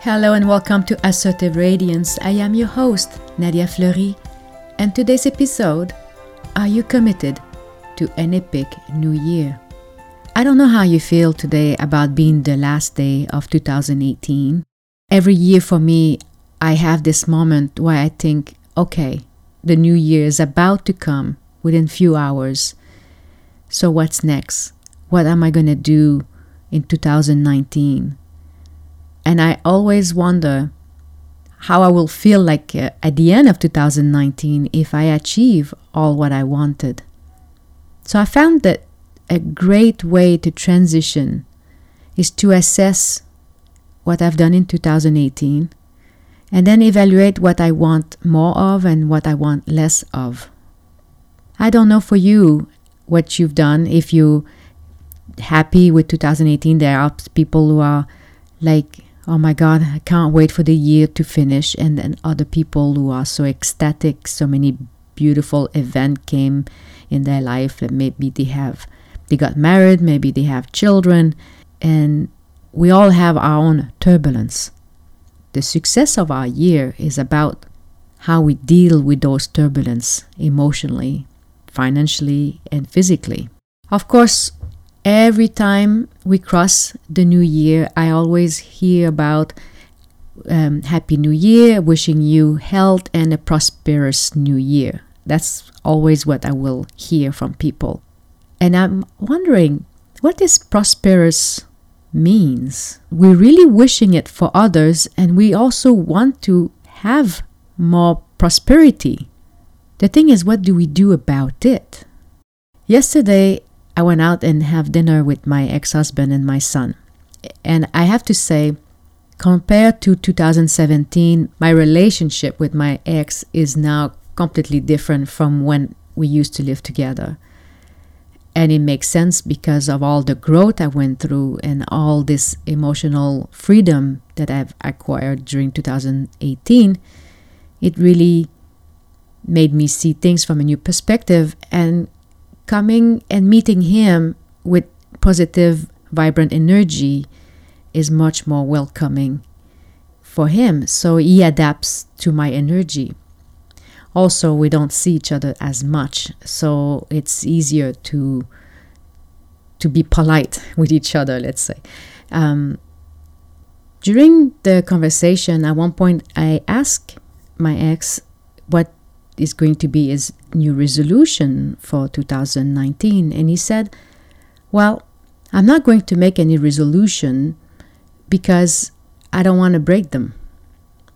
Hello and welcome to Assertive Radiance. I am your host, Nadia Fleury, and today's episode Are you committed to an epic new year? I don't know how you feel today about being the last day of 2018. Every year for me, I have this moment where I think, okay, the new year is about to come within few hours. So what's next? What am I going to do in 2019? And I always wonder how I will feel like uh, at the end of 2019 if I achieve all what I wanted. So I found that a great way to transition is to assess what I've done in 2018 and then evaluate what I want more of and what I want less of. I don't know for you what you've done if you happy with 2018 there are people who are like oh my god i can't wait for the year to finish and then other people who are so ecstatic so many beautiful event came in their life and maybe they have they got married maybe they have children and we all have our own turbulence. The success of our year is about how we deal with those turbulence emotionally financially and physically. Of course every time we cross the new year, I always hear about um, Happy New Year, wishing you health and a prosperous new year. That's always what I will hear from people. And I'm wondering what this prosperous means. We're really wishing it for others, and we also want to have more prosperity. The thing is, what do we do about it? Yesterday, I went out and have dinner with my ex-husband and my son. And I have to say, compared to 2017, my relationship with my ex is now completely different from when we used to live together. And it makes sense because of all the growth I went through and all this emotional freedom that I've acquired during 2018. It really made me see things from a new perspective and coming and meeting him with positive, vibrant energy is much more welcoming for him. So he adapts to my energy. Also, we don't see each other as much, so it's easier to to be polite with each other. Let's say. Um, during the conversation, at one point, I asked my ex what is going to be his new resolution for 2019. And he said, Well, I'm not going to make any resolution because I don't want to break them.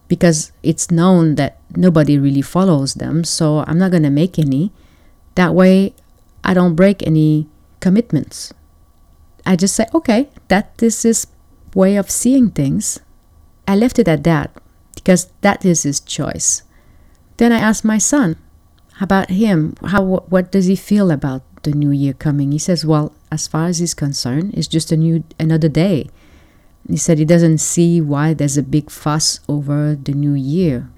Because it's known that nobody really follows them. So I'm not going to make any. That way, I don't break any commitments. I just say, okay, that is his way of seeing things. I left it at that because that is his choice. Then I asked my son how about him. How what does he feel about the new year coming? He says, "Well, as far as he's concerned, it's just a new another day." He said he doesn't see why there's a big fuss over the new year.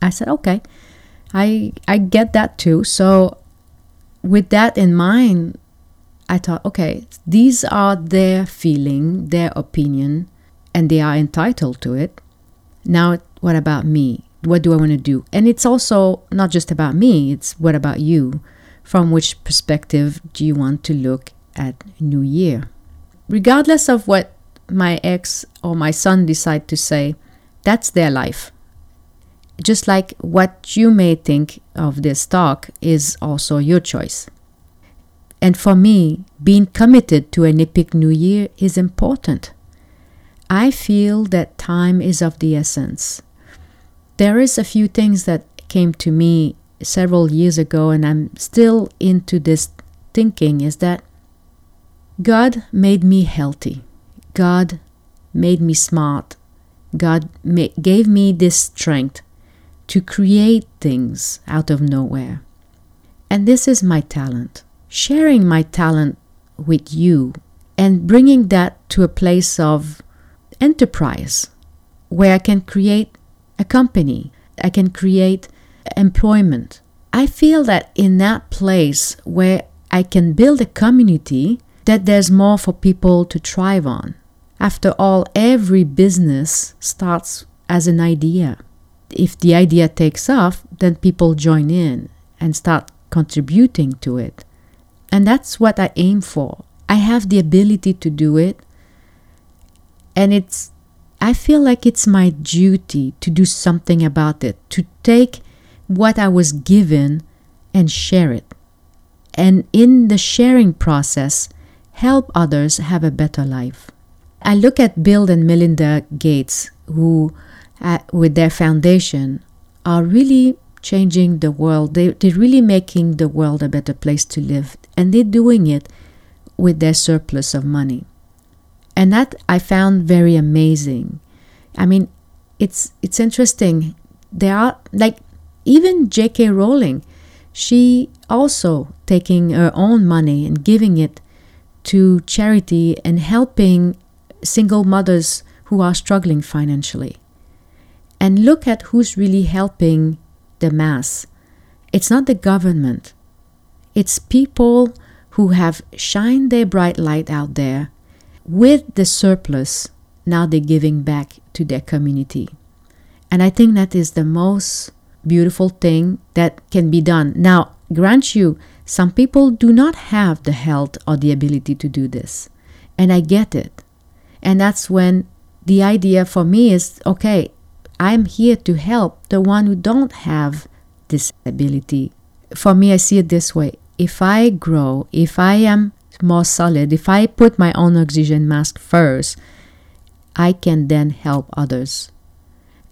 I said, "Okay. I I get that too." So with that in mind, I thought, okay, these are their feeling, their opinion, and they are entitled to it. Now, what about me? What do I want to do? And it's also not just about me, it's what about you? From which perspective do you want to look at New Year? Regardless of what my ex or my son decide to say, that's their life. Just like what you may think of this talk is also your choice. And for me, being committed to an epic new year is important. I feel that time is of the essence there is a few things that came to me several years ago and I'm still into this thinking is that God made me healthy. God made me smart. God ma- gave me this strength to create things out of nowhere. And this is my talent. Sharing my talent with you and bringing that to a place of enterprise where I can create a company. I can create employment. I feel that in that place where I can build a community, that there's more for people to thrive on. After all, every business starts as an idea. If the idea takes off, then people join in and start contributing to it. And that's what I aim for. I have the ability to do it. And it's I feel like it's my duty to do something about it, to take what I was given and share it. And in the sharing process, help others have a better life. I look at Bill and Melinda Gates, who, uh, with their foundation, are really changing the world. They, they're really making the world a better place to live. And they're doing it with their surplus of money. And that I found very amazing. I mean, it's it's interesting. There are like even J.K. Rowling, she also taking her own money and giving it to charity and helping single mothers who are struggling financially. And look at who's really helping the mass. It's not the government. It's people who have shined their bright light out there with the surplus. Now they're giving back to their community. And I think that is the most beautiful thing that can be done. Now, grant you, some people do not have the health or the ability to do this. And I get it. And that's when the idea for me is okay, I'm here to help the one who don't have this ability. For me, I see it this way. If I grow, if I am more solid, if I put my own oxygen mask first, I can then help others.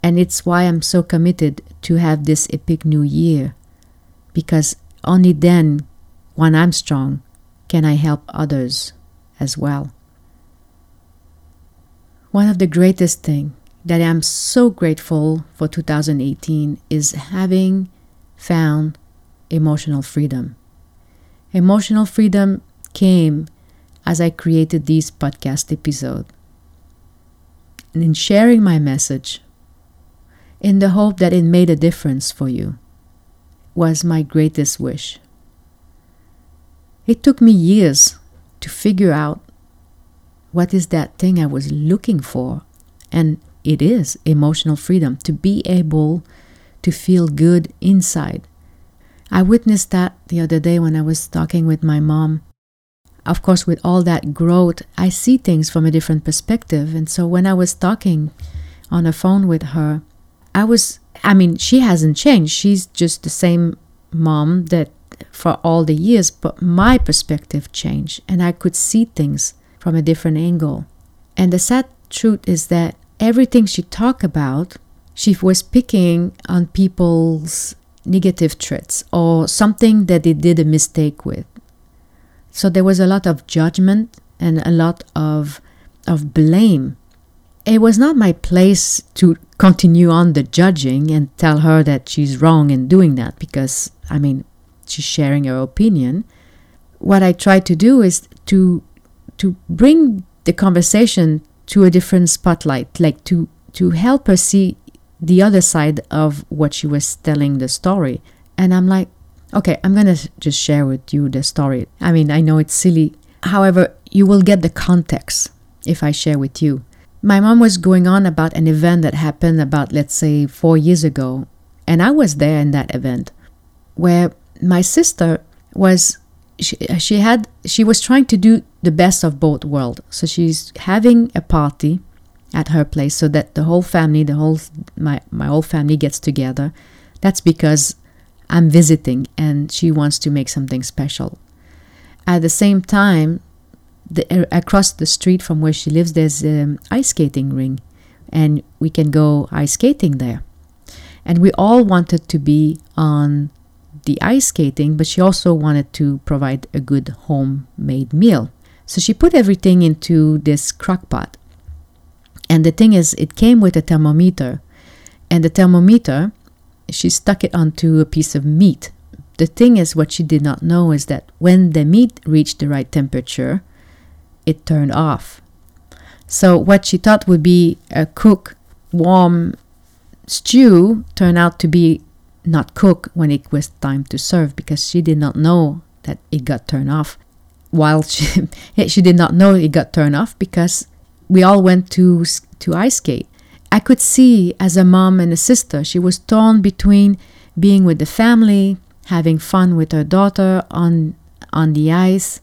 And it's why I'm so committed to have this epic new year. Because only then, when I'm strong, can I help others as well. One of the greatest things that I'm so grateful for 2018 is having found emotional freedom. Emotional freedom came as I created this podcast episode. And in sharing my message, in the hope that it made a difference for you, was my greatest wish. It took me years to figure out what is that thing I was looking for, and it is emotional freedom to be able to feel good inside. I witnessed that the other day when I was talking with my mom. Of course, with all that growth, I see things from a different perspective. And so when I was talking on the phone with her, I was, I mean, she hasn't changed. She's just the same mom that for all the years, but my perspective changed and I could see things from a different angle. And the sad truth is that everything she talked about, she was picking on people's negative traits or something that they did a mistake with. So there was a lot of judgment and a lot of of blame. It was not my place to continue on the judging and tell her that she's wrong in doing that because I mean she's sharing her opinion. What I tried to do is to to bring the conversation to a different spotlight, like to to help her see the other side of what she was telling the story. And I'm like, okay, I'm gonna just share with you the story. I mean, I know it's silly. However, you will get the context if I share with you. My mom was going on about an event that happened about, let's say, four years ago, and I was there in that event where my sister was she, uh, she had she was trying to do the best of both worlds. So she's having a party at her place so that the whole family, the whole my my whole family gets together. That's because I'm visiting and she wants to make something special. At the same time, the, uh, across the street from where she lives, there's an ice skating ring, and we can go ice skating there. And we all wanted to be on the ice skating, but she also wanted to provide a good homemade meal. So she put everything into this crock pot. And the thing is, it came with a thermometer. And the thermometer, she stuck it onto a piece of meat. The thing is, what she did not know is that when the meat reached the right temperature, it turned off. So, what she thought would be a cook, warm stew turned out to be not cook when it was time to serve because she did not know that it got turned off. While she, she did not know it got turned off because we all went to to ice skate. I could see as a mom and a sister, she was torn between being with the family, having fun with her daughter on on the ice,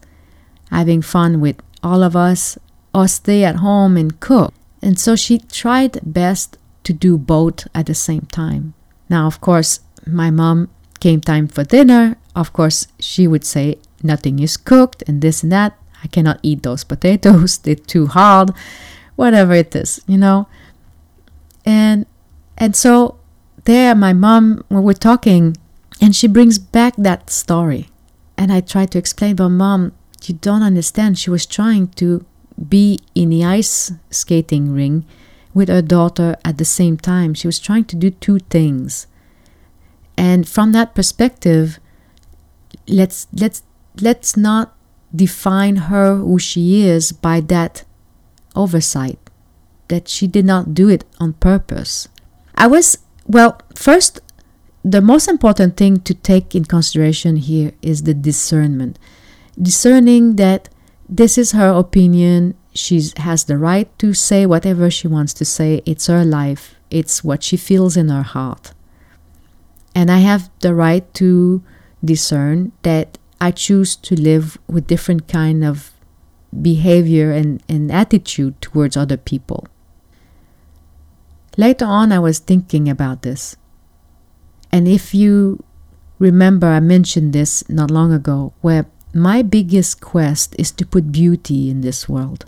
having fun with all of us, or stay at home and cook. And so she tried best to do both at the same time. Now, of course, my mom came time for dinner. Of course, she would say, Nothing is cooked and this and that. I cannot eat those potatoes, they're too hard, whatever it is, you know. And and so there my mom when we're talking and she brings back that story. And I try to explain, but mom, you don't understand. She was trying to be in the ice skating ring with her daughter at the same time. She was trying to do two things. And from that perspective, let's let's let's not define her who she is by that oversight that she did not do it on purpose. I was well, first the most important thing to take in consideration here is the discernment. Discerning that this is her opinion, she has the right to say whatever she wants to say, it's her life, it's what she feels in her heart. And I have the right to discern that I choose to live with different kind of behavior and, and attitude towards other people. Later on I was thinking about this and if you remember, I mentioned this not long ago, where my biggest quest is to put beauty in this world.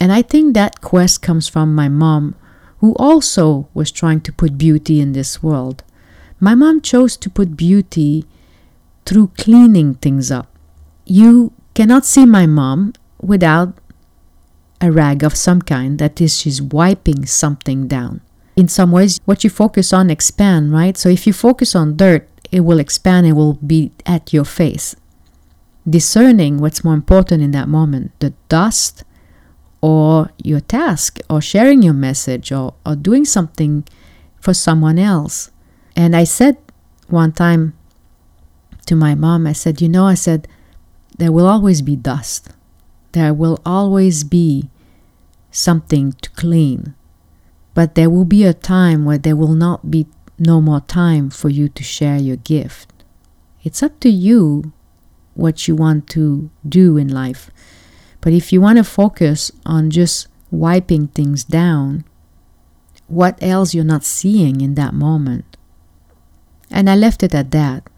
And I think that quest comes from my mom, who also was trying to put beauty in this world. My mom chose to put beauty through cleaning things up. You cannot see my mom without a rag of some kind, that is, she's wiping something down. In some ways what you focus on expand right? So if you focus on dirt it will expand it will be at your face. Discerning what's more important in that moment the dust or your task or sharing your message or, or doing something for someone else. And i said one time to my mom i said you know i said there will always be dust. There will always be something to clean but there will be a time where there will not be no more time for you to share your gift. It's up to you what you want to do in life. But if you want to focus on just wiping things down, what else you're not seeing in that moment? And I left it at that.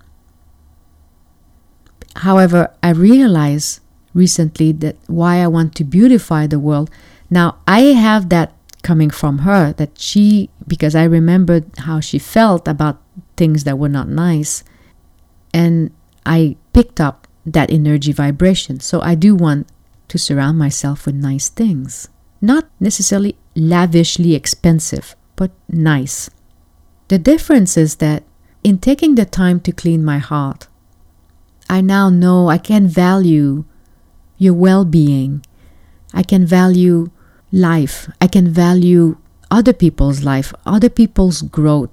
However, I realized recently that why I want to beautify the world. Now, I have that coming from her that she because I remembered how she felt about things that were not nice and I picked up that energy vibration. So I do want to surround myself with nice things. Not necessarily lavishly expensive, but nice. The difference is that in taking the time to clean my heart, I now know I can value your well being. I can value life. I can value other people's life, other people's growth.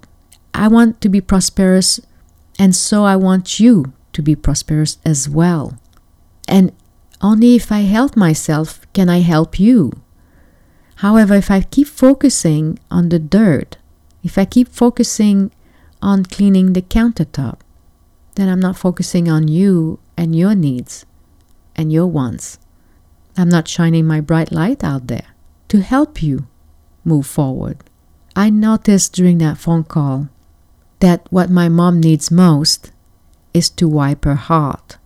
I want to be prosperous, and so I want you to be prosperous as well. And only if I help myself can I help you. However, if I keep focusing on the dirt, if I keep focusing on cleaning the countertop, then I'm not focusing on you and your needs and your wants. I'm not shining my bright light out there to help you move forward. I noticed during that phone call that what my mom needs most is to wipe her heart,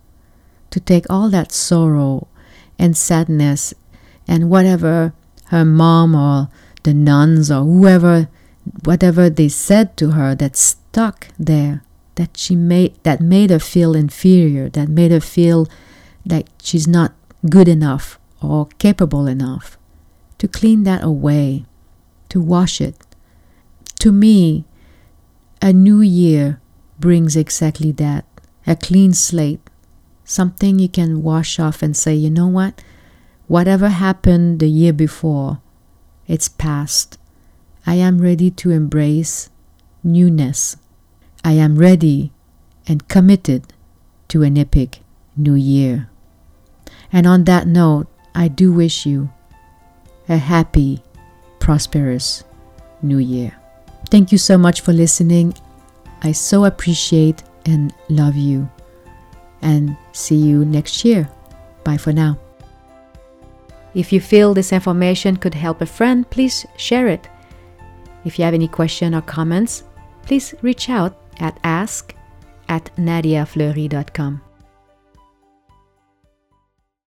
to take all that sorrow and sadness and whatever her mom or the nuns or whoever whatever they said to her that stuck there that she made that made her feel inferior that made her feel that she's not good enough or capable enough to clean that away, to wash it. To me, a new year brings exactly that a clean slate, something you can wash off and say, you know what? Whatever happened the year before, it's past. I am ready to embrace newness. I am ready and committed to an epic new year. And on that note, I do wish you a happy, prosperous new year. Thank you so much for listening. I so appreciate and love you. And see you next year. Bye for now. If you feel this information could help a friend, please share it. If you have any question or comments, please reach out at ask at nadiafleury.com.